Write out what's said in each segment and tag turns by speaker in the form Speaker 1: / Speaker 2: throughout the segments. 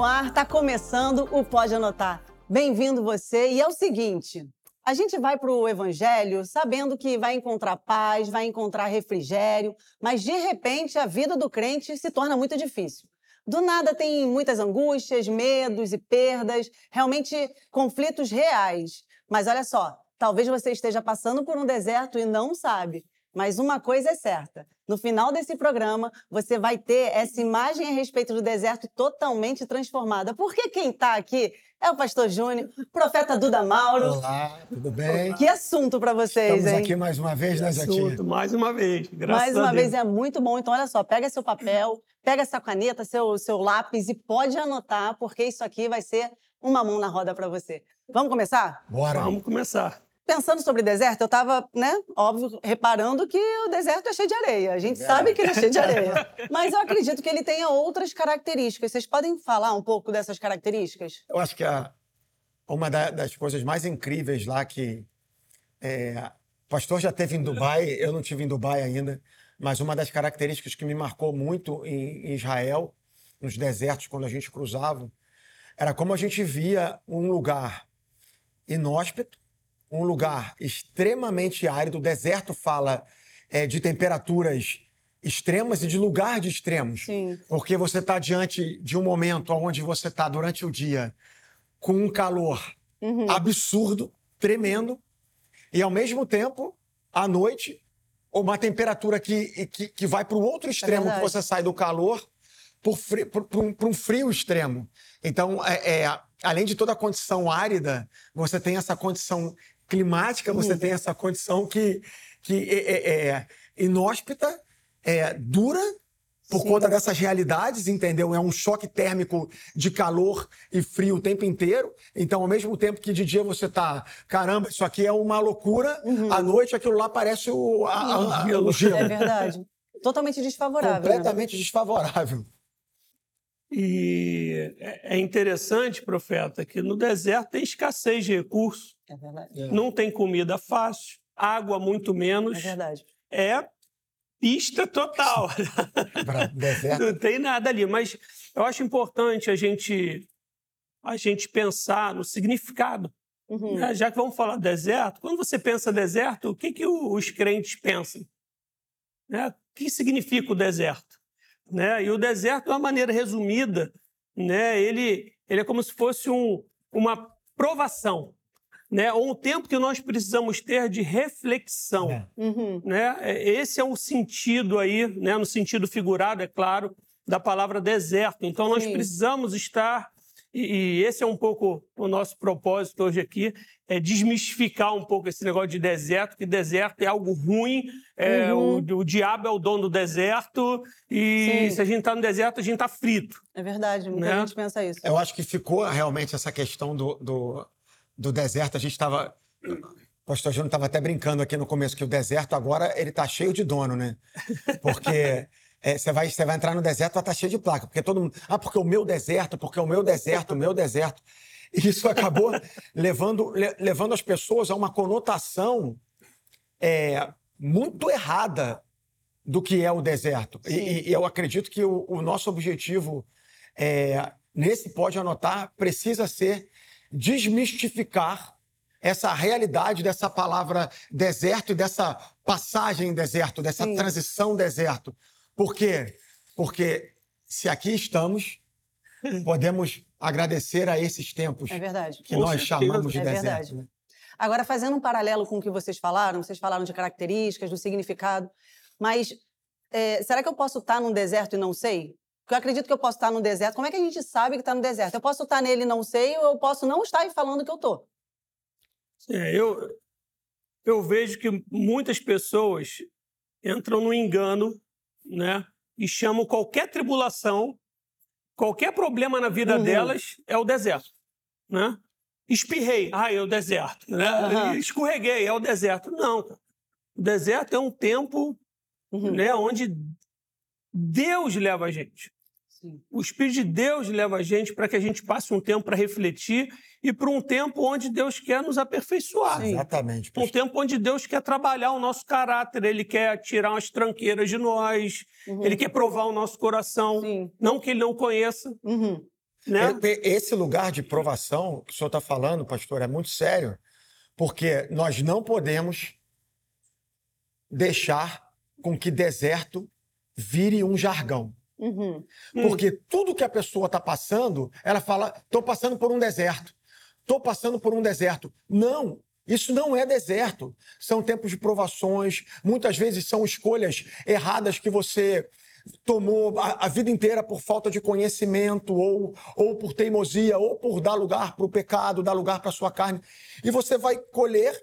Speaker 1: no ar, está começando o Pode Anotar. Bem-vindo você. E é o seguinte: a gente vai para o Evangelho sabendo que vai encontrar paz, vai encontrar refrigério, mas de repente a vida do crente se torna muito difícil. Do nada tem muitas angústias, medos e perdas, realmente conflitos reais. Mas olha só, talvez você esteja passando por um deserto e não sabe. Mas uma coisa é certa: no final desse programa, você vai ter essa imagem a respeito do deserto totalmente transformada. Porque quem está aqui é o Pastor Júnior, profeta Duda Mauro.
Speaker 2: Olá, tudo bem?
Speaker 1: Que assunto para vocês,
Speaker 2: Estamos
Speaker 1: hein?
Speaker 2: aqui mais uma vez, né, Zequinha?
Speaker 3: Mais uma vez, graças
Speaker 1: Mais
Speaker 3: a
Speaker 1: uma
Speaker 3: Deus.
Speaker 1: vez é muito bom. Então, olha só, pega seu papel, pega essa caneta, seu, seu lápis e pode anotar, porque isso aqui vai ser uma mão na roda para você. Vamos começar?
Speaker 2: Bora.
Speaker 3: Vamos começar.
Speaker 1: Pensando sobre deserto, eu estava, né, óbvio, reparando que o deserto é cheio de areia. A gente
Speaker 2: Verdade.
Speaker 1: sabe que ele é cheio de areia. Mas eu acredito que ele tenha outras características. Vocês podem falar um pouco dessas características?
Speaker 2: Eu acho que a- uma da- das coisas mais incríveis lá que é, o pastor já teve em Dubai, eu não tive em Dubai ainda, mas uma das características que me marcou muito em, em Israel, nos desertos, quando a gente cruzava, era como a gente via um lugar inóspito, um lugar extremamente árido. O deserto fala é, de temperaturas extremas e de lugar de extremos.
Speaker 1: Sim.
Speaker 2: Porque você está diante de um momento onde você está durante o dia com um calor
Speaker 1: Uhum.
Speaker 2: absurdo, tremendo, e ao mesmo tempo, à noite, uma temperatura que, que, que vai para o outro extremo, que
Speaker 1: verdade.
Speaker 2: você sai do calor para um, pra um frio extremo. Então, é, é, além de toda a condição árida, você tem essa condição climática, você tem essa condição que, que é, é- é inóspita, é dura, por
Speaker 1: Sim.
Speaker 2: conta dessas realidades, entendeu? É um choque térmico de calor e frio o tempo inteiro. Então, ao mesmo tempo que de dia você tá, caramba, isso aqui é uma loucura, à noite aquilo lá parece o, a- a- a- o gelo.
Speaker 1: É verdade. Totalmente desfavorável. né?
Speaker 2: Completamente desfavorável.
Speaker 3: E é é interessante, profeta, que no deserto tem escassez de recursos,
Speaker 1: É verdade.
Speaker 3: não tem comida fácil, água muito
Speaker 1: É
Speaker 3: menos.
Speaker 1: verdade.
Speaker 3: É pista total. Não tem nada ali. Mas eu acho importante a gente, a gente pensar no significado.
Speaker 1: Uhum.
Speaker 3: né? Já que vamos falar deserto, quando você pensa deserto, o que, que os crentes pensam? Né? O que significa o deserto? Né? E o deserto, de uma maneira resumida, né? ele, ele é como se fosse um, uma provação, né? ou um tempo que nós precisamos ter de reflexão.
Speaker 2: É.
Speaker 1: Uhum.
Speaker 3: Né? É, Esse é o sentido aí, né? no sentido figurado, é claro, da palavra deserto. Então nós
Speaker 1: Sim.
Speaker 3: precisamos estar, e, e esse é um pouco o nosso propósito hoje aqui, é desmistificar um pouco esse negócio de deserto, que deserto é algo ruim, é,
Speaker 1: Uhum.
Speaker 3: o, o diabo é o dono do deserto, e
Speaker 1: Sim.
Speaker 3: se a gente está no deserto, a gente está frito.
Speaker 1: É verdade. Muita
Speaker 3: Né?
Speaker 1: gente pensa isso.
Speaker 2: Eu acho que ficou realmente essa questão do, do, do deserto. A gente estava. O pastor Júnior estava até brincando aqui no começo que o deserto agora ele tá cheio de dono, né? Porque é, você vai, você vai entrar no deserto, vai estar cheio de placa. Porque todo mundo. Ah, porque o meu deserto, porque o meu deserto, o meu deserto. E isso acabou levando, le- levando as pessoas a uma conotação é, muito errada do que é o deserto. E, e- e eu acredito que o, o nosso objetivo é, nesse Pode Anotar precisa ser desmistificar essa realidade dessa palavra deserto e dessa passagem em deserto, dessa
Speaker 1: Sim.
Speaker 2: transição deserto. Por quê? Porque se aqui estamos, podemos agradecer a esses tempos
Speaker 1: É verdade.
Speaker 2: que
Speaker 3: Com
Speaker 2: nós
Speaker 3: certeza.
Speaker 2: chamamos de
Speaker 1: É
Speaker 2: deserto.
Speaker 1: verdade.
Speaker 2: né?
Speaker 1: Agora, fazendo um paralelo com o que vocês falaram, vocês falaram de características, do significado, mas é, será que eu posso estar num deserto e não sei? Porque eu acredito que eu posso estar no deserto. Como é que a gente sabe que está no deserto? Eu posso estar nele e não sei, ou eu posso não estar e falando que eu estou.
Speaker 3: É, eu, eu vejo que muitas pessoas entram no engano, né? E chamam qualquer tribulação, qualquer problema na vida
Speaker 1: Uhum.
Speaker 3: delas é o deserto, né? Espirrei, ah, é o deserto, né?
Speaker 1: Aham.
Speaker 3: Escorreguei, é o deserto. Não, o deserto é um tempo,
Speaker 1: Uhum.
Speaker 3: né, onde Deus leva a gente.
Speaker 1: Sim.
Speaker 3: O Espírito de Deus leva a gente para que a gente passe um tempo para refletir e para um tempo onde Deus quer nos aperfeiçoar.
Speaker 1: Sim.
Speaker 2: Exatamente.
Speaker 3: Um tempo onde Deus quer trabalhar o nosso caráter, Ele quer tirar umas tranqueiras de nós,
Speaker 1: Uhum.
Speaker 3: Ele quer provar o nosso coração.
Speaker 1: Sim.
Speaker 3: Não que Ele não conheça,
Speaker 1: Uhum.
Speaker 3: Né?
Speaker 2: Esse lugar de provação que o senhor está falando, pastor, é muito sério, porque nós não podemos deixar com que deserto vire um jargão.
Speaker 1: Uhum.
Speaker 2: Porque tudo que a pessoa está passando, ela fala: estou passando por um deserto. Estou passando por um deserto. Não, isso não é deserto. São tempos de provações, muitas vezes são escolhas erradas que você tomou a, a vida inteira por falta de conhecimento, ou, ou por teimosia, ou por dar lugar para o pecado, dar lugar para a sua carne. E você vai colher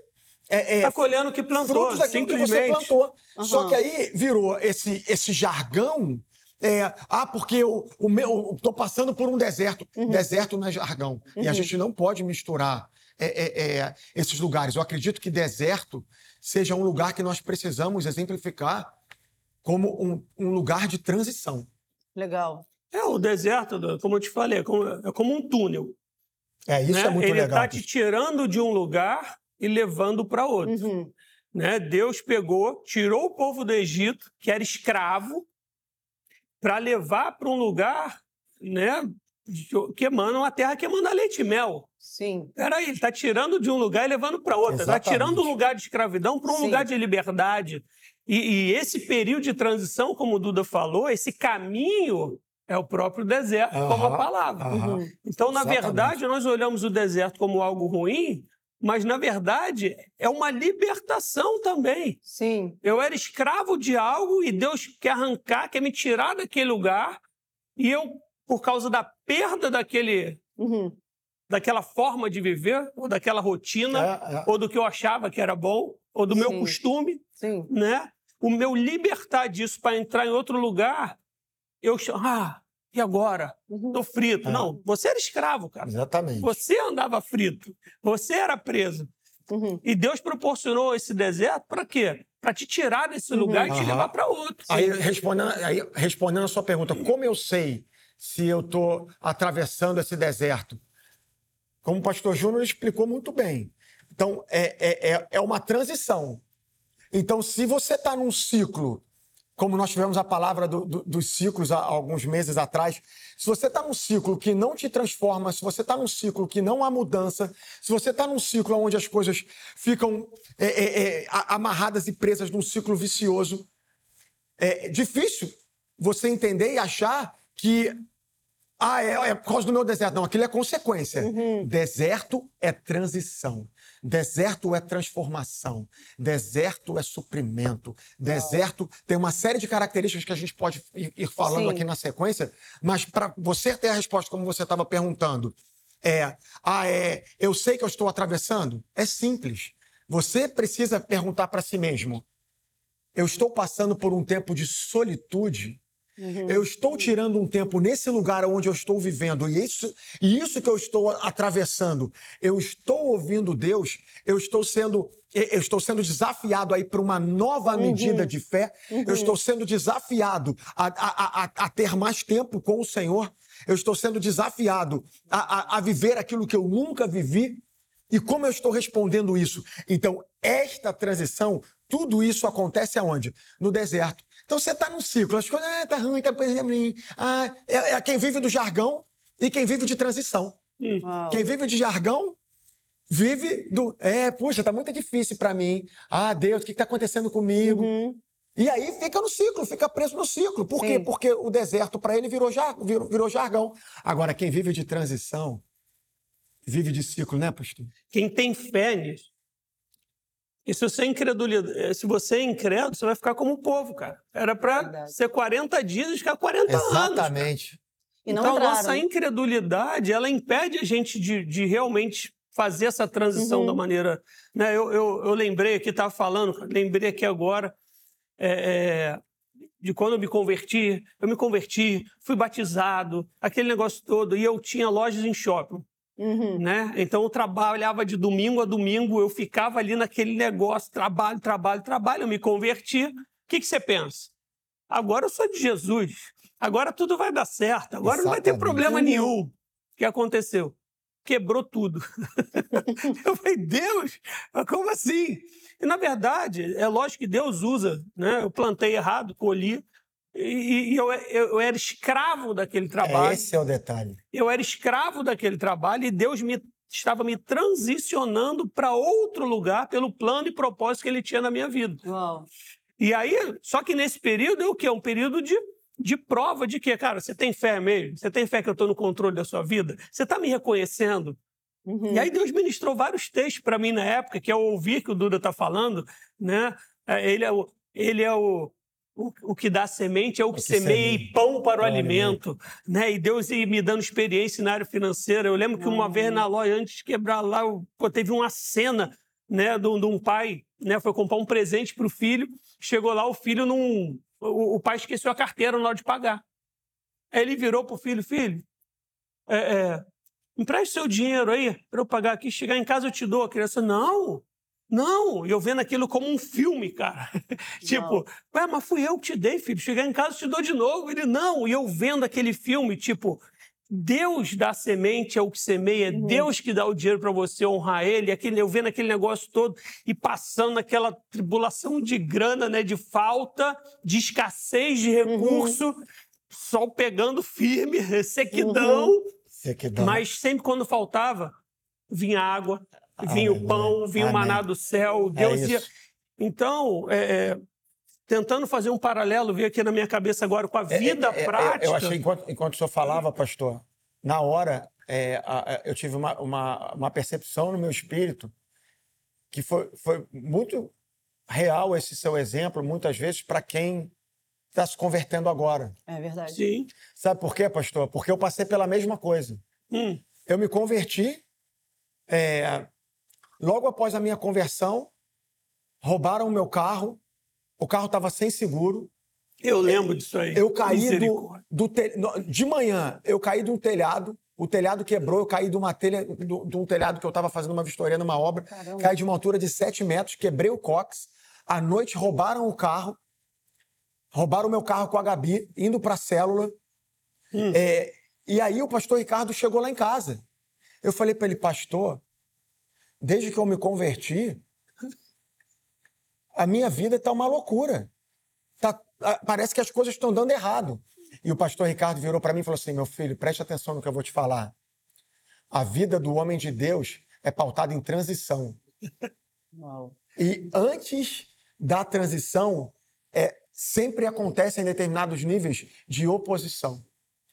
Speaker 3: é, é, tá colhendo o que plantou,
Speaker 2: frutos daquilo que você plantou. Uhum. Só que aí virou esse, esse jargão. É, ah, porque meu, estou passando por um deserto. Uhum. Deserto não é jargão. Uhum. E a uhum. gente não pode misturar é, é, é, esses lugares. Eu acredito que deserto seja um lugar que nós precisamos exemplificar como um, um lugar de transição.
Speaker 1: Legal.
Speaker 3: É, o deserto, como eu te falei, é como, é como um túnel.
Speaker 2: É, isso
Speaker 3: né?
Speaker 2: é muito
Speaker 3: Ele
Speaker 2: legal.
Speaker 3: Ele está te tirando de um lugar e levando para outro. Uhum. Né? Deus pegou, tirou o povo do Egito, que era escravo, para levar para um lugar né, que emana uma terra que emana leite e mel.
Speaker 1: Sim.
Speaker 3: Peraí, ele está tirando de um lugar e levando para outro. Está tirando um lugar de escravidão para um Sim. lugar de liberdade. E, e, esse período de transição, como o Duda falou, esse caminho é o próprio deserto, uhum, como a palavra. Uhum. Então, na Exatamente. verdade, nós olhamos o deserto como algo ruim, mas na verdade é uma libertação também.
Speaker 1: Sim.
Speaker 3: Eu era escravo de algo e Deus quer arrancar, quer me tirar daquele lugar e eu, por causa da perda daquele, uhum. daquela forma de viver ou daquela rotina é, é. ou do que eu achava que era bom ou do Sim. meu costume,
Speaker 1: Sim.
Speaker 3: né? O meu libertar disso para entrar em outro lugar, eu ah, e agora? Estou uhum. frito. É. Não, você era escravo, cara.
Speaker 2: Exatamente.
Speaker 3: Você andava frito. Você era preso. Uhum. E Deus proporcionou esse deserto para quê? Para te tirar desse uhum. lugar e te levar para outro.
Speaker 2: Aí respondendo, aí, respondendo a sua pergunta, como eu sei se eu estou atravessando esse deserto? Como o pastor Júnior explicou muito bem. Então, é, é, é, é uma transição. Então, se você está num ciclo como nós tivemos a palavra do, do, dos ciclos há alguns meses atrás, se você está num ciclo que não te transforma, se você está num ciclo que não há mudança, se você está num ciclo onde as coisas ficam é, é, é, amarradas e presas num ciclo vicioso, é difícil você entender e achar que ah, é, é, por causa do meu deserto. Não, aquilo é consequência. Uhum. Deserto é transição. Deserto é transformação. Deserto é suprimento. Deserto tem uma série de características que a gente pode ir falando Sim. aqui na sequência, mas para você ter a resposta como você estava perguntando, é, ah, é, eu sei que eu estou atravessando? É simples. Você precisa perguntar para si mesmo: eu estou passando por um tempo de solitude Uhum. Eu estou tirando um tempo nesse lugar onde eu estou vivendo, e isso, e isso que eu estou atravessando, eu estou ouvindo Deus, eu estou sendo, eu estou sendo desafiado aí para uma nova uhum. medida de fé, uhum. eu estou sendo desafiado a, a, a, a, ter mais tempo com o Senhor, eu estou sendo desafiado a, a viver aquilo que eu nunca vivi. E como eu estou respondendo isso? Então, esta transição, tudo isso acontece aonde? No deserto. Então você está num ciclo, as coisas, ah, tá ruim, tá ruim. Ah, é, é, quem vive do jargão e quem vive de transição. Uau. Quem vive de jargão vive do. É, puxa, tá muito difícil para mim. Ah, Deus, o que está acontecendo comigo? Uhum. E aí fica no ciclo, fica preso no ciclo. Por Sim. quê? Porque o deserto para ele virou, jar, virou, virou jargão. Agora, quem vive de transição, vive de ciclo, né, pastor?
Speaker 3: Quem tem fé nisso, e se você, é se você é incrédulo, você vai ficar como o povo, cara. Era para ser 40 dias e ficar 40
Speaker 2: Exatamente.
Speaker 3: anos.
Speaker 2: Exatamente.
Speaker 3: Então, a nossa incredulidade, ela impede a gente de, de realmente fazer essa transição uhum. da maneira... Né? Eu, eu, eu lembrei aqui, estava falando, lembrei aqui agora é, é, de quando eu me converti. Eu me converti, fui batizado, aquele negócio todo, e eu tinha lojas em shopping. Uhum. Né? Então eu trabalhava de domingo a domingo, eu ficava ali naquele negócio, trabalho, trabalho, trabalho, eu me converti. O que, que você pensa? Agora eu sou de Jesus, agora tudo vai dar certo, agora Exatamente. não vai ter problema nenhum. O que aconteceu? Quebrou tudo. eu falei, Deus, como assim? E na verdade, é lógico que Deus usa, né? Eu plantei errado, colhi, e, e eu, eu, era escravo daquele trabalho.
Speaker 2: Esse é o detalhe.
Speaker 3: Eu era escravo daquele trabalho e Deus me estava me transicionando para outro lugar pelo plano e propósito que ele tinha na minha vida.
Speaker 1: Uau.
Speaker 3: E aí, só que nesse período é o quê? Um período de, de prova de que, cara, você tem fé mesmo? Você tem fé que eu estou no controle da sua vida? Você está me reconhecendo?
Speaker 1: Uhum.
Speaker 3: E aí Deus ministrou vários textos para mim na época, que é o ouvir que o Duda está falando, né? É, ele é o, ele é o, o, o que dá semente, é o que, o que semeia e pão para o alimento, alimento. né? E Deus ia me dando experiência na área financeira. Eu lembro que uma uhum. vez na loja, antes de quebrar lá, pô, teve uma cena, né, de, de um pai, né, foi comprar um presente para o filho, chegou lá, o filho não... O, o, pai esqueceu a carteira na hora de pagar. Aí ele virou para o filho, filho, é, é, empreste seu dinheiro aí para eu pagar aqui, chegar em casa eu te dou. A criança, não, não, eu vendo aquilo como um filme, cara. tipo, ué, mas fui eu que te dei, filho. Chegar em casa te dou de novo. Ele, não. E eu vendo aquele filme, tipo, Deus dá semente, é o que semeia, uhum. Deus que dá o dinheiro para você honrar Ele. Aquele, eu vendo aquele negócio todo e passando aquela tribulação de grana, né, de falta, de escassez de uhum. recurso, uhum. sol pegando firme, sequidão. Uhum.
Speaker 2: sequidão.
Speaker 3: Mas sempre quando faltava, vinha água, vinha o pão, vinha o maná do céu, é Deus é ia. Então, é, é, tentando fazer um paralelo, veio aqui na minha cabeça agora com a é, vida é, prática.
Speaker 2: eu achei, enquanto, enquanto o senhor falava, pastor, na hora a, a, eu tive uma, uma, uma, percepção no meu espírito que foi, foi muito real esse seu exemplo, muitas vezes, para quem está se convertendo agora.
Speaker 1: É verdade.
Speaker 3: Sim.
Speaker 2: Sabe por quê, pastor? Porque eu passei pela mesma coisa.
Speaker 3: Hum.
Speaker 2: Eu me converti. É, Logo após a minha conversão, roubaram o meu carro. O carro estava sem seguro.
Speaker 3: Eu lembro disso aí.
Speaker 2: Eu caí do, do te... de manhã. Eu caí de um telhado. O telhado quebrou. Eu caí de uma telha, de um telhado que eu estava fazendo uma vistoria numa obra. Caramba. Caí de uma altura de 7 metros. Quebrei o cox. À noite roubaram o carro. Roubaram o meu carro com a Gabi, indo para a célula. Hum. É... e aí o pastor Ricardo chegou lá em casa. Eu falei para ele, pastor, desde que eu me converti, a minha vida está uma loucura. Tá, parece que as coisas estão dando errado. E o pastor Ricardo virou para mim e falou assim: meu filho, preste atenção no que eu vou te falar. A vida do homem de Deus é pautada em transição.
Speaker 1: Uau.
Speaker 2: E antes da transição, é, sempre acontece em determinados níveis de oposição.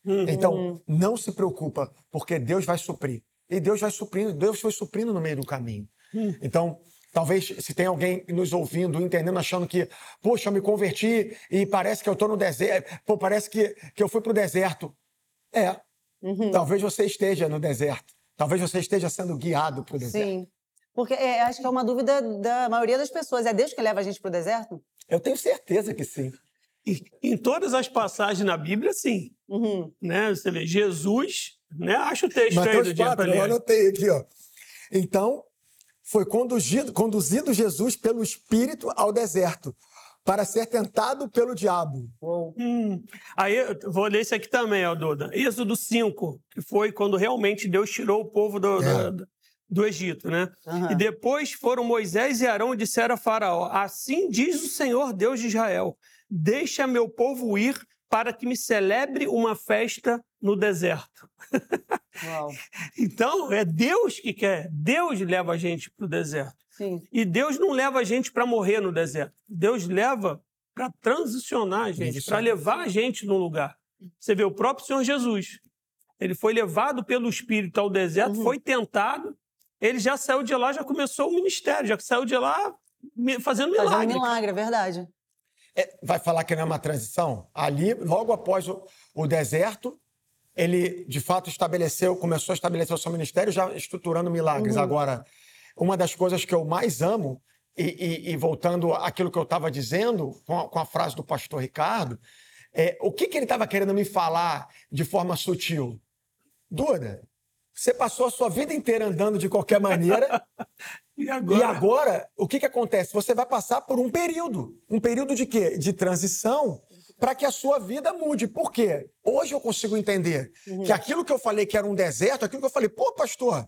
Speaker 2: Uhum. Então, não se preocupa, porque Deus vai suprir. E Deus vai suprindo, Deus foi suprindo no meio do caminho. Hum. Então, talvez se tem alguém nos ouvindo, entendendo, achando que, poxa, eu me converti e parece que eu estou no deserto, pô, parece que, que eu fui para o deserto. É. Uhum. Talvez você esteja no deserto. Talvez você esteja sendo guiado para o deserto.
Speaker 1: Sim. Porque é, acho que é uma dúvida da maioria das pessoas. É Deus que leva a gente para o deserto?
Speaker 2: Eu tenho certeza que sim.
Speaker 3: E, em todas as passagens na Bíblia, sim.
Speaker 1: Uhum.
Speaker 3: Né? Você vê, Jesus né? Acha o texto Mateus aí do 4, dia
Speaker 2: Eu anotei aqui, ó. Então, foi conduzido, conduzido Jesus pelo Espírito ao deserto para ser tentado pelo diabo.
Speaker 3: Hum. Aí, vou ler isso aqui também, ó, Duda. Êxodo 5, que foi quando realmente Deus tirou o povo do, é. do, do, Egito, né? Uhum. E depois foram Moisés e Arão e disseram a Faraó, assim diz o Senhor Deus de Israel, deixa meu povo ir para que me celebre uma festa no deserto. então, é Deus que quer. Deus leva a gente para o deserto.
Speaker 1: Sim.
Speaker 3: E Deus não leva a gente para morrer no deserto. Deus leva para transicionar a gente, para levar a gente num lugar. Você vê o próprio Senhor Jesus. Ele foi levado pelo Espírito ao deserto, uhum. foi tentado. Ele já saiu de lá, já começou o ministério, já saiu de lá fazendo milagre.
Speaker 1: Fazendo milagre, é verdade.
Speaker 2: É, vai falar que não é uma transição? Ali, logo após o, o deserto, ele de fato estabeleceu, começou a estabelecer o seu ministério já estruturando milagres. Uhum. Agora, uma das coisas que eu mais amo, e, e, e voltando àquilo que eu estava dizendo com a, com a, frase do pastor Ricardo, é, o que, que ele estava querendo me falar de forma sutil? Duda, você passou a sua vida inteira andando de qualquer maneira.
Speaker 3: e, agora?
Speaker 2: e agora, o que, que acontece? Você vai passar por um período. Um período de quê? De transição para que a sua vida mude. Por quê? Hoje eu consigo entender uhum. que aquilo que eu falei que era um deserto, aquilo que eu falei, pô, pastor,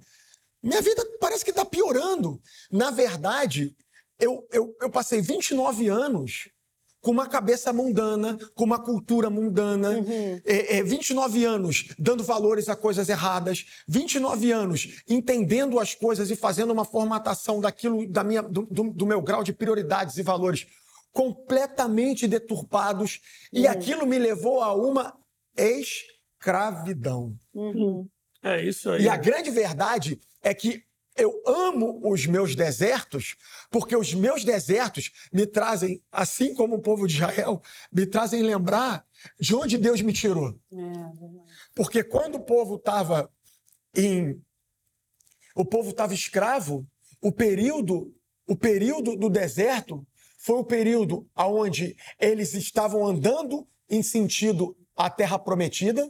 Speaker 2: minha vida parece que está piorando. Na verdade, eu, eu, eu passei 29 anos com uma cabeça mundana, com uma cultura mundana,
Speaker 1: Uhum.
Speaker 2: é, é, 29 anos dando valores a coisas erradas, 29 anos entendendo as coisas e fazendo uma formatação daquilo, da minha, do, do- do meu grau de prioridades e valores completamente deturpados, e aquilo me levou a uma escravidão.
Speaker 1: Uhum.
Speaker 3: É isso aí.
Speaker 2: E a grande verdade é que eu amo os meus desertos, porque os meus desertos me trazem, assim como o povo de Israel, me trazem lembrar de onde Deus me tirou.
Speaker 1: É, verdade.
Speaker 2: Porque quando o povo estava em o povo estava escravo, o período o período do deserto foi o período aonde eles estavam andando em sentido à terra prometida,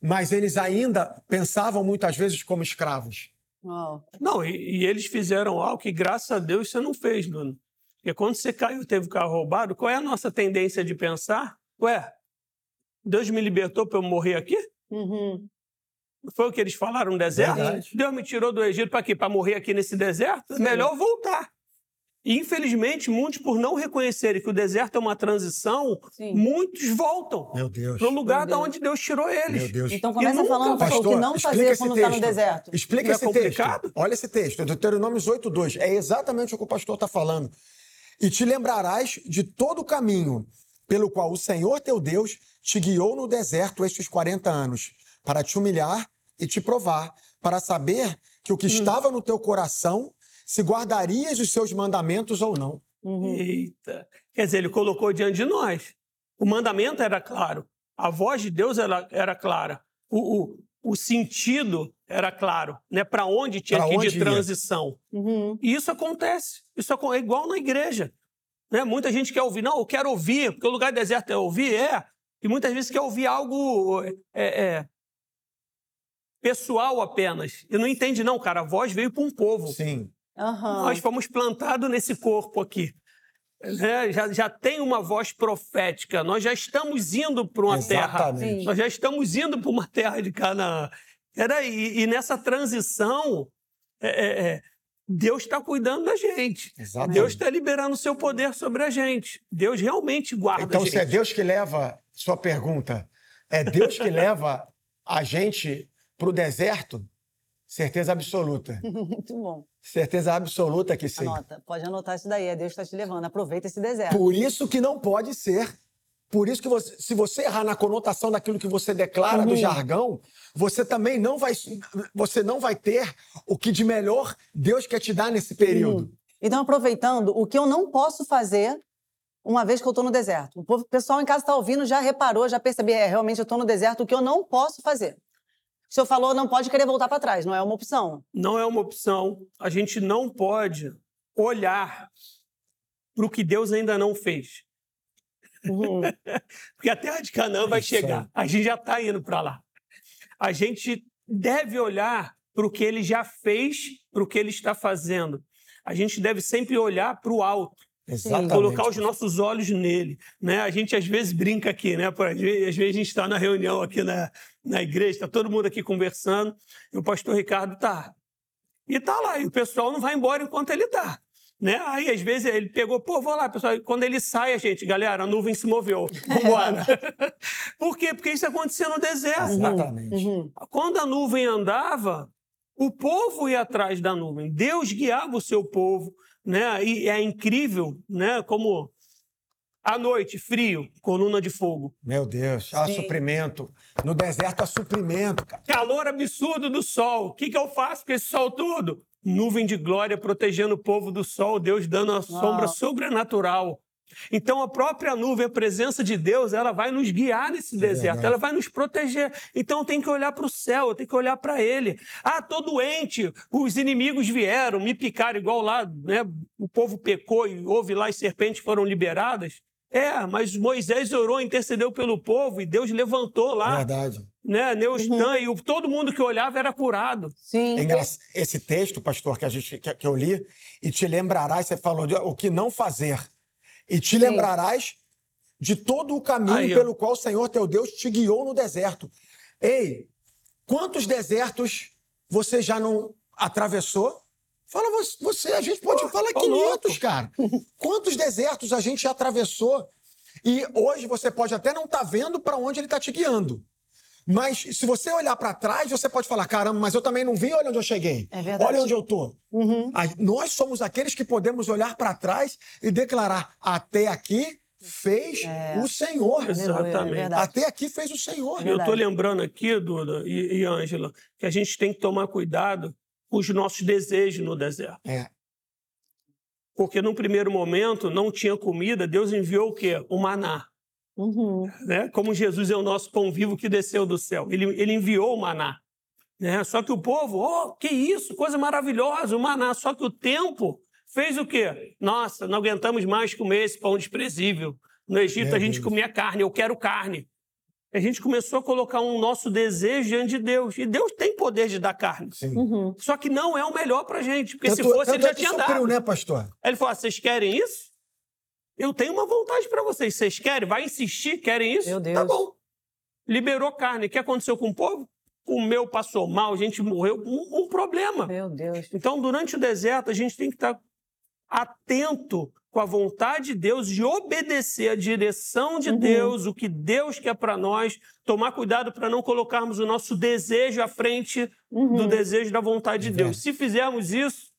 Speaker 2: mas eles ainda pensavam muitas vezes como escravos.
Speaker 1: Uau.
Speaker 3: Não, e, e eles fizeram algo que, graças a Deus, você não fez, Bruno. Porque quando você caiu e teve o carro roubado, qual é a nossa tendência de pensar? Ué, Deus me libertou para eu morrer aqui?
Speaker 1: Uhum.
Speaker 3: Foi o que eles falaram no deserto?
Speaker 2: Verdade.
Speaker 3: Deus me tirou do Egito para quê? Para morrer aqui nesse deserto?
Speaker 1: Sim.
Speaker 3: Melhor eu voltar. E, infelizmente, muitos, por não reconhecerem que o deserto é uma transição,
Speaker 1: Sim.
Speaker 3: muitos voltam
Speaker 2: Meu Deus.
Speaker 3: para o lugar
Speaker 1: Meu
Speaker 3: de onde Deus tirou eles.
Speaker 2: Meu Deus.
Speaker 1: Então começa
Speaker 3: nunca,
Speaker 1: falando pastor, o que não fazer quando está no deserto.
Speaker 2: Explica
Speaker 3: Não é
Speaker 2: esse
Speaker 3: complicado?
Speaker 2: texto. Olha esse texto, Deuteronômios 8.2. É exatamente o que o pastor está falando. E te lembrarás de todo o caminho pelo qual o Senhor teu Deus te guiou no deserto estes 40 anos, para te humilhar e te provar, para saber que o que estava no teu coração, se guardarias os seus mandamentos ou não.
Speaker 1: Uhum.
Speaker 3: Eita. Quer dizer, ele colocou diante de nós. O mandamento era claro. A voz de Deus era, era clara. O, o, o sentido era claro. Né? Para onde tinha
Speaker 2: Pra
Speaker 3: que ir de transição.
Speaker 1: Uhum.
Speaker 3: E isso acontece. Isso é igual na igreja. Né? Muita gente quer ouvir. Não, eu quero ouvir, porque o lugar deserto é ouvir. É. E muitas vezes quer ouvir algo é, é, pessoal apenas. E não entende, não, cara. A voz veio para um povo.
Speaker 2: Sim.
Speaker 1: Aham.
Speaker 3: Nós fomos plantados nesse corpo aqui. né? Já, já tem uma voz profética. Nós já estamos indo para uma terra.
Speaker 2: Exatamente.
Speaker 1: Sim.
Speaker 3: Nós já estamos indo para uma terra de Canaã. Peraí, e nessa transição, é, é, é, Deus está cuidando da gente.
Speaker 2: Exatamente.
Speaker 3: Deus está liberando o seu poder sobre a gente. Deus realmente guarda
Speaker 2: Então,
Speaker 3: a gente.
Speaker 2: se é Deus que leva, sua pergunta, é Deus que leva a gente para o deserto? Certeza absoluta.
Speaker 1: Muito bom.
Speaker 2: Certeza absoluta que sim.
Speaker 1: Anota. Pode anotar isso daí. É Deus que está te levando. Aproveita esse deserto.
Speaker 2: Por isso que não pode ser. Por isso que você, se você errar na conotação daquilo que você declara do
Speaker 1: Uhum.
Speaker 2: jargão, você também não vai, você não vai ter o que de melhor Deus quer te dar nesse período.
Speaker 1: Então, aproveitando, o que eu não posso fazer uma vez que eu estou no deserto. O pessoal em casa está ouvindo, já reparou, já percebeu, é, realmente eu estou no deserto, o que eu não posso fazer. O senhor falou, não pode querer voltar para trás, não é uma opção.
Speaker 3: Não é uma opção. A gente não pode olhar para o que Deus ainda não fez.
Speaker 1: Uhum.
Speaker 3: Porque a terra de Canaã vai
Speaker 2: Isso
Speaker 3: chegar. A gente já está indo para lá. A gente deve olhar para o que ele já fez, para o que ele está fazendo. A gente deve sempre olhar para o alto,
Speaker 2: Exatamente.
Speaker 3: colocar os nossos olhos nele. Né? A gente às vezes brinca aqui, né? Por- Às vezes, às vezes a gente está na reunião aqui na, na igreja, está todo mundo aqui conversando, e o pastor Ricardo está. E está lá, e o pessoal não vai embora enquanto ele está. Né? Aí, às vezes, ele pegou, pô, vou lá, pessoal. E Quando ele sai, a gente, galera, a nuvem se moveu. Vambora. Por quê? Porque isso acontecia no deserto.
Speaker 2: Exatamente.
Speaker 1: Uhum.
Speaker 3: Quando a nuvem andava, o povo ia atrás da nuvem. Deus guiava o seu povo, né? E é incrível, né? Como à noite, frio, coluna de fogo.
Speaker 2: Meu Deus, há
Speaker 1: Sim.
Speaker 2: suprimento. No deserto há suprimento, cara.
Speaker 3: Calor absurdo do sol. O que, que eu faço com esse sol todo? Nuvem de glória protegendo o povo do sol, Deus dando a sombra sobrenatural. Então a própria nuvem, a presença de Deus, ela vai nos guiar nesse deserto,
Speaker 2: verdade.
Speaker 3: ela vai nos proteger. Então tem que olhar para o céu, tem que olhar para Ele. Ah, tô doente, os inimigos vieram, me picaram igual lá, né? O povo pecou e houve lá as serpentes foram liberadas. É, mas Moisés orou, intercedeu pelo povo e Deus levantou lá,
Speaker 2: Verdade.
Speaker 3: né? Neustã, e o- todo mundo que olhava era curado.
Speaker 1: Sim.
Speaker 2: É Esse texto, pastor, que, a gente, que, que eu li, e te lembrarás, você falou de o que não fazer. E te lembrarás de todo o caminho
Speaker 3: Aí,
Speaker 2: pelo qual o Senhor teu Deus te guiou no deserto. Ei, quantos desertos você já não atravessou? Fala você, a gente pode falar
Speaker 3: ô
Speaker 2: 500,
Speaker 3: louco.
Speaker 2: cara. Quantos desertos a gente já atravessou? E hoje você pode até não estar tá vendo para onde ele está te guiando. Mas se você olhar para trás, você pode falar: caramba, mas eu também não vi, olha onde eu cheguei.
Speaker 1: É verdade.
Speaker 2: Olha onde eu estou.
Speaker 1: Uhum.
Speaker 2: Nós somos aqueles que podemos olhar para trás e declarar: até aqui fez é. o Senhor.
Speaker 3: Exatamente. É
Speaker 2: até aqui fez o Senhor.
Speaker 3: É eu estou lembrando aqui, Duda e, Ângela, que a gente tem que tomar cuidado os nossos desejos no deserto.
Speaker 2: É.
Speaker 3: Porque num primeiro momento não tinha comida, Deus enviou o quê? O maná.
Speaker 1: Uhum.
Speaker 3: Né? Como Jesus é o nosso pão vivo que desceu do céu. Ele, ele enviou o maná. Né? Só que o povo, oh, que isso, coisa maravilhosa, o maná. Só que o tempo fez o quê? Nossa, não aguentamos mais comer esse pão desprezível. No Egito a gente comia carne, eu quero carne. A gente começou a colocar um nosso desejo diante de Deus. E Deus tem poder de dar carne.
Speaker 1: Uhum.
Speaker 3: Só que não é o melhor pra gente. Porque tanto, se fosse, ele já é tinha dado.
Speaker 2: né, pastor?
Speaker 3: Aí ele falou: ah, vocês querem isso? Eu tenho uma vontade para vocês. Vocês querem? Vai insistir? Querem isso?
Speaker 1: Meu Deus.
Speaker 3: Tá bom. Liberou carne. O que aconteceu com o povo? Comeu, passou mal, a gente morreu. Um, um problema.
Speaker 1: Meu Deus.
Speaker 3: Então, durante o deserto, a gente tem que estar atento com a vontade de Deus, de obedecer a direção de uhum. Deus, o que Deus quer para nós, tomar cuidado para não colocarmos o nosso desejo à frente uhum. do desejo da vontade de Deus. Se fizermos isso,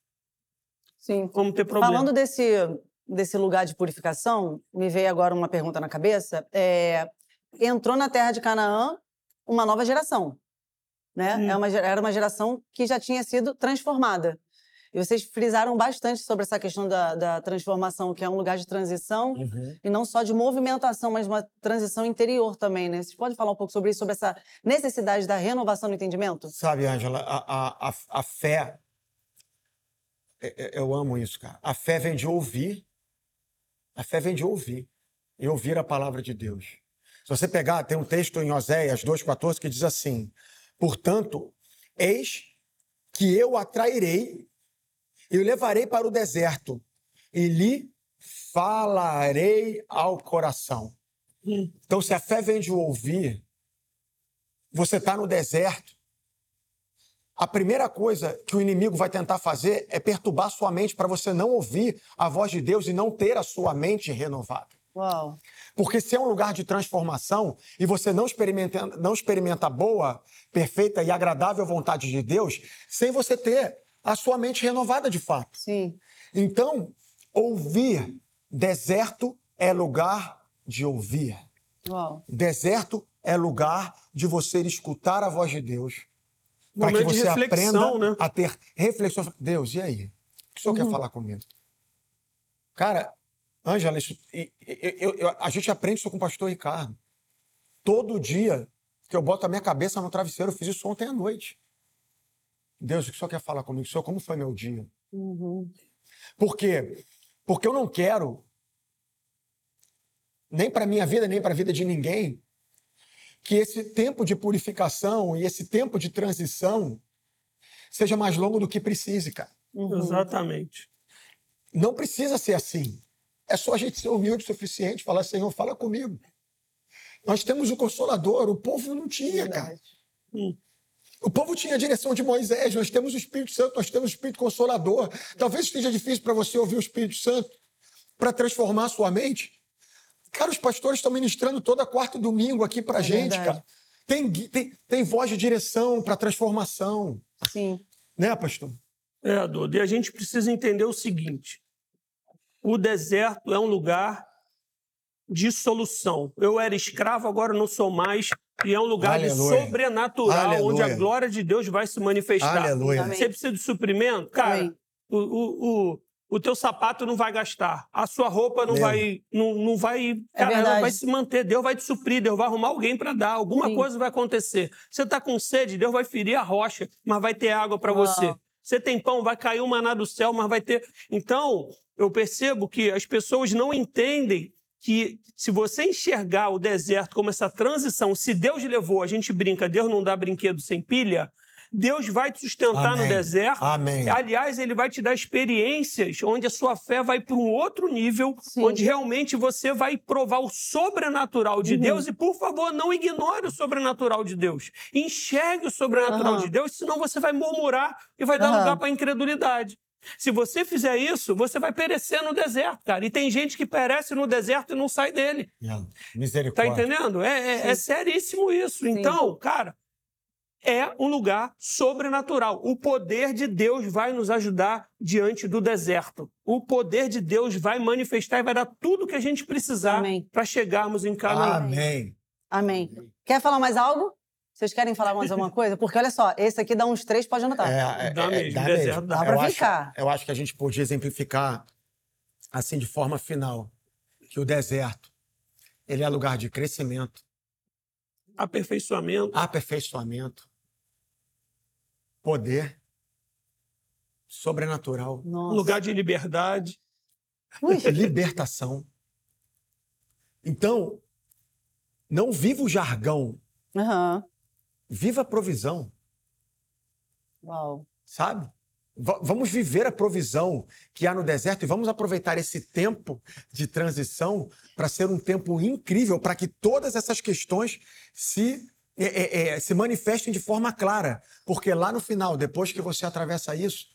Speaker 1: Sim.
Speaker 3: vamos ter problema.
Speaker 1: Falando desse desse lugar de purificação, me veio agora uma pergunta na cabeça. É, entrou na terra de Canaã uma nova geração. Né? Hum. É uma, era uma geração que já tinha sido transformada. E vocês frisaram bastante sobre essa questão da, da transformação, que é um lugar de transição,
Speaker 2: uhum.
Speaker 1: e não só de movimentação, mas uma transição interior também, né? Vocês podem falar um pouco sobre isso, sobre essa necessidade da renovação do entendimento?
Speaker 2: Sabe, Ângela, a, a, a fé, eu amo isso, cara. A fé vem de ouvir a fé vem de ouvir e ouvir a palavra de Deus. Se você pegar, tem um texto em Oséias 2,14 que diz assim: Portanto, eis que eu atrairei e o levarei para o deserto e lhe falarei ao coração.
Speaker 3: Hum.
Speaker 2: Então, se a fé vem de ouvir, você está no deserto, a primeira coisa que o inimigo vai tentar fazer é perturbar sua mente para você não ouvir a voz de Deus e não ter a sua mente renovada.
Speaker 1: Uau.
Speaker 2: Porque se é um lugar de transformação e você não experimenta, não experimenta boa, perfeita e agradável vontade de Deus, sem você ter a sua mente renovada de fato.
Speaker 1: Sim.
Speaker 2: Então, ouvir, deserto é lugar de ouvir.
Speaker 1: Uau.
Speaker 2: Deserto é lugar de você escutar a voz de Deus
Speaker 3: para que você aprenda né?
Speaker 2: a ter reflexões. Deus, e aí? O que o senhor uhum. quer falar comigo? Cara, Ângela, a gente aprende isso com o pastor Ricardo. Todo dia que eu boto a minha cabeça no travesseiro, eu fiz isso ontem à noite. Deus, o que o senhor quer falar comigo? Senhor, como foi meu dia?
Speaker 1: Uhum.
Speaker 2: Por quê? Porque eu não quero, nem para minha vida, nem para a vida de ninguém, que esse tempo de purificação e esse tempo de transição seja mais longo do que precise, cara.
Speaker 3: Uhum. Exatamente.
Speaker 2: Não precisa ser assim. É só a gente ser humilde o suficiente, falar, Senhor, fala comigo. Nós temos o Consolador, o povo não tinha, cara.
Speaker 3: Hum.
Speaker 2: O povo tinha a direção de Moisés, nós temos o Espírito Santo, nós temos o Espírito Consolador. Talvez esteja difícil para você ouvir o Espírito Santo para transformar a sua mente. Cara, os pastores estão ministrando toda quarta e domingo aqui pra é gente, verdade. cara. Tem, tem, tem voz de direção para transformação.
Speaker 1: Sim.
Speaker 2: Né, pastor?
Speaker 3: É, Duda, e a gente precisa entender o seguinte: o deserto é um lugar de solução. Eu era escravo, agora não sou mais. E é um lugar Aleluia. de sobrenatural, Aleluia. onde a glória de Deus vai se manifestar.
Speaker 2: Aleluia.
Speaker 3: Você precisa de suprimento? Cara, o, o, o, o teu sapato não vai gastar, a sua roupa não vai, não, não vai,
Speaker 1: é cara,
Speaker 3: ela vai se manter, Deus vai te suprir, Deus vai arrumar alguém para dar, alguma
Speaker 1: Sim.
Speaker 3: coisa vai acontecer. Você está com sede, Deus vai ferir a rocha, mas vai ter água para você. Você tem pão, vai cair um maná do céu, mas vai ter. Então, eu percebo que as pessoas não entendem que se você enxergar o deserto como essa transição, se Deus levou, a gente brinca, Deus não dá brinquedo sem pilha, Deus vai te sustentar
Speaker 2: Amém.
Speaker 3: no deserto.
Speaker 2: Amém.
Speaker 3: Aliás, ele vai te dar experiências onde a sua fé vai para um outro nível,
Speaker 1: Sim.
Speaker 3: onde realmente você vai provar o sobrenatural de uhum. Deus. E, por favor, não ignore o sobrenatural de Deus. Enxergue o sobrenatural uhum. de Deus, senão você vai murmurar e vai dar uhum. lugar para a incredulidade. Se você fizer isso, você vai perecer no deserto, cara. E tem gente que perece no deserto e não sai dele.
Speaker 2: É. Misericórdia.
Speaker 3: Tá entendendo? É, é, é seríssimo isso.
Speaker 1: Sim.
Speaker 3: Então, cara, é um lugar sobrenatural. O poder de Deus vai nos ajudar diante do deserto. O poder de Deus vai manifestar e vai dar tudo o que a gente precisar
Speaker 1: Amém.
Speaker 3: para chegarmos em Canaã.
Speaker 2: Amém.
Speaker 1: Amém. Quer falar mais algo? Vocês querem falar mais alguma coisa? Porque olha só, esse aqui dá uns três, pode anotar.
Speaker 2: É, é,
Speaker 3: Dá
Speaker 2: é,
Speaker 3: mesmo,
Speaker 2: dá
Speaker 3: deserto
Speaker 2: mesmo.
Speaker 3: dá
Speaker 1: pra
Speaker 2: eu acho-
Speaker 1: ficar.
Speaker 2: eu acho que a gente podia exemplificar assim de forma final que o deserto ele é lugar de crescimento,
Speaker 3: Aperfeiçoamento.
Speaker 2: aperfeiçoamento, poder sobrenatural,
Speaker 1: Nossa.
Speaker 3: Lugar de liberdade.
Speaker 1: Ui,
Speaker 2: libertação. Então, não viva o jargão,
Speaker 1: aham.
Speaker 2: Viva a provisão.
Speaker 1: Uau.
Speaker 2: sabe? Va- vamos viver a provisão que há no deserto e vamos aproveitar esse tempo de transição para ser um tempo incrível, para que todas essas questões se, é, é, é, se manifestem de forma clara. Porque lá no final, depois que você atravessa isso,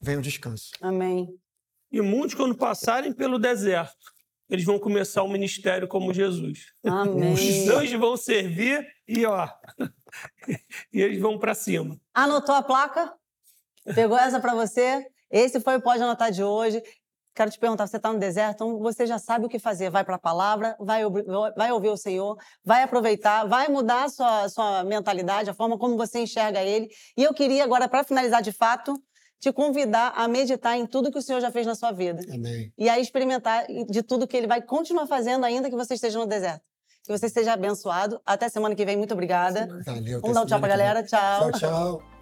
Speaker 2: vem o descanso.
Speaker 1: Amém.
Speaker 3: E muitos, quando passarem pelo deserto, eles vão começar o ministério como Jesus.
Speaker 1: Amém.
Speaker 3: Os anjos vão servir e, ó, e eles vão para cima.
Speaker 1: Anotou a placa? Pegou essa pra você? Esse foi o Pode Anotar de hoje. Quero te perguntar, você está no deserto, então você já sabe o que fazer. Vai para a palavra, vai, vai ouvir o Senhor, vai aproveitar, vai mudar a sua, sua mentalidade, a forma como você enxerga Ele. E eu queria agora, para finalizar de fato, te convidar a meditar em tudo que o Senhor já fez na sua vida.
Speaker 2: Amém.
Speaker 1: E a experimentar de tudo que Ele vai continuar fazendo, ainda que você esteja no deserto. Que você seja abençoado. Até semana que vem. Muito obrigada.
Speaker 2: Valeu.
Speaker 1: Vamos dar um tchau pra galera. Tchau.
Speaker 2: Tchau, tchau.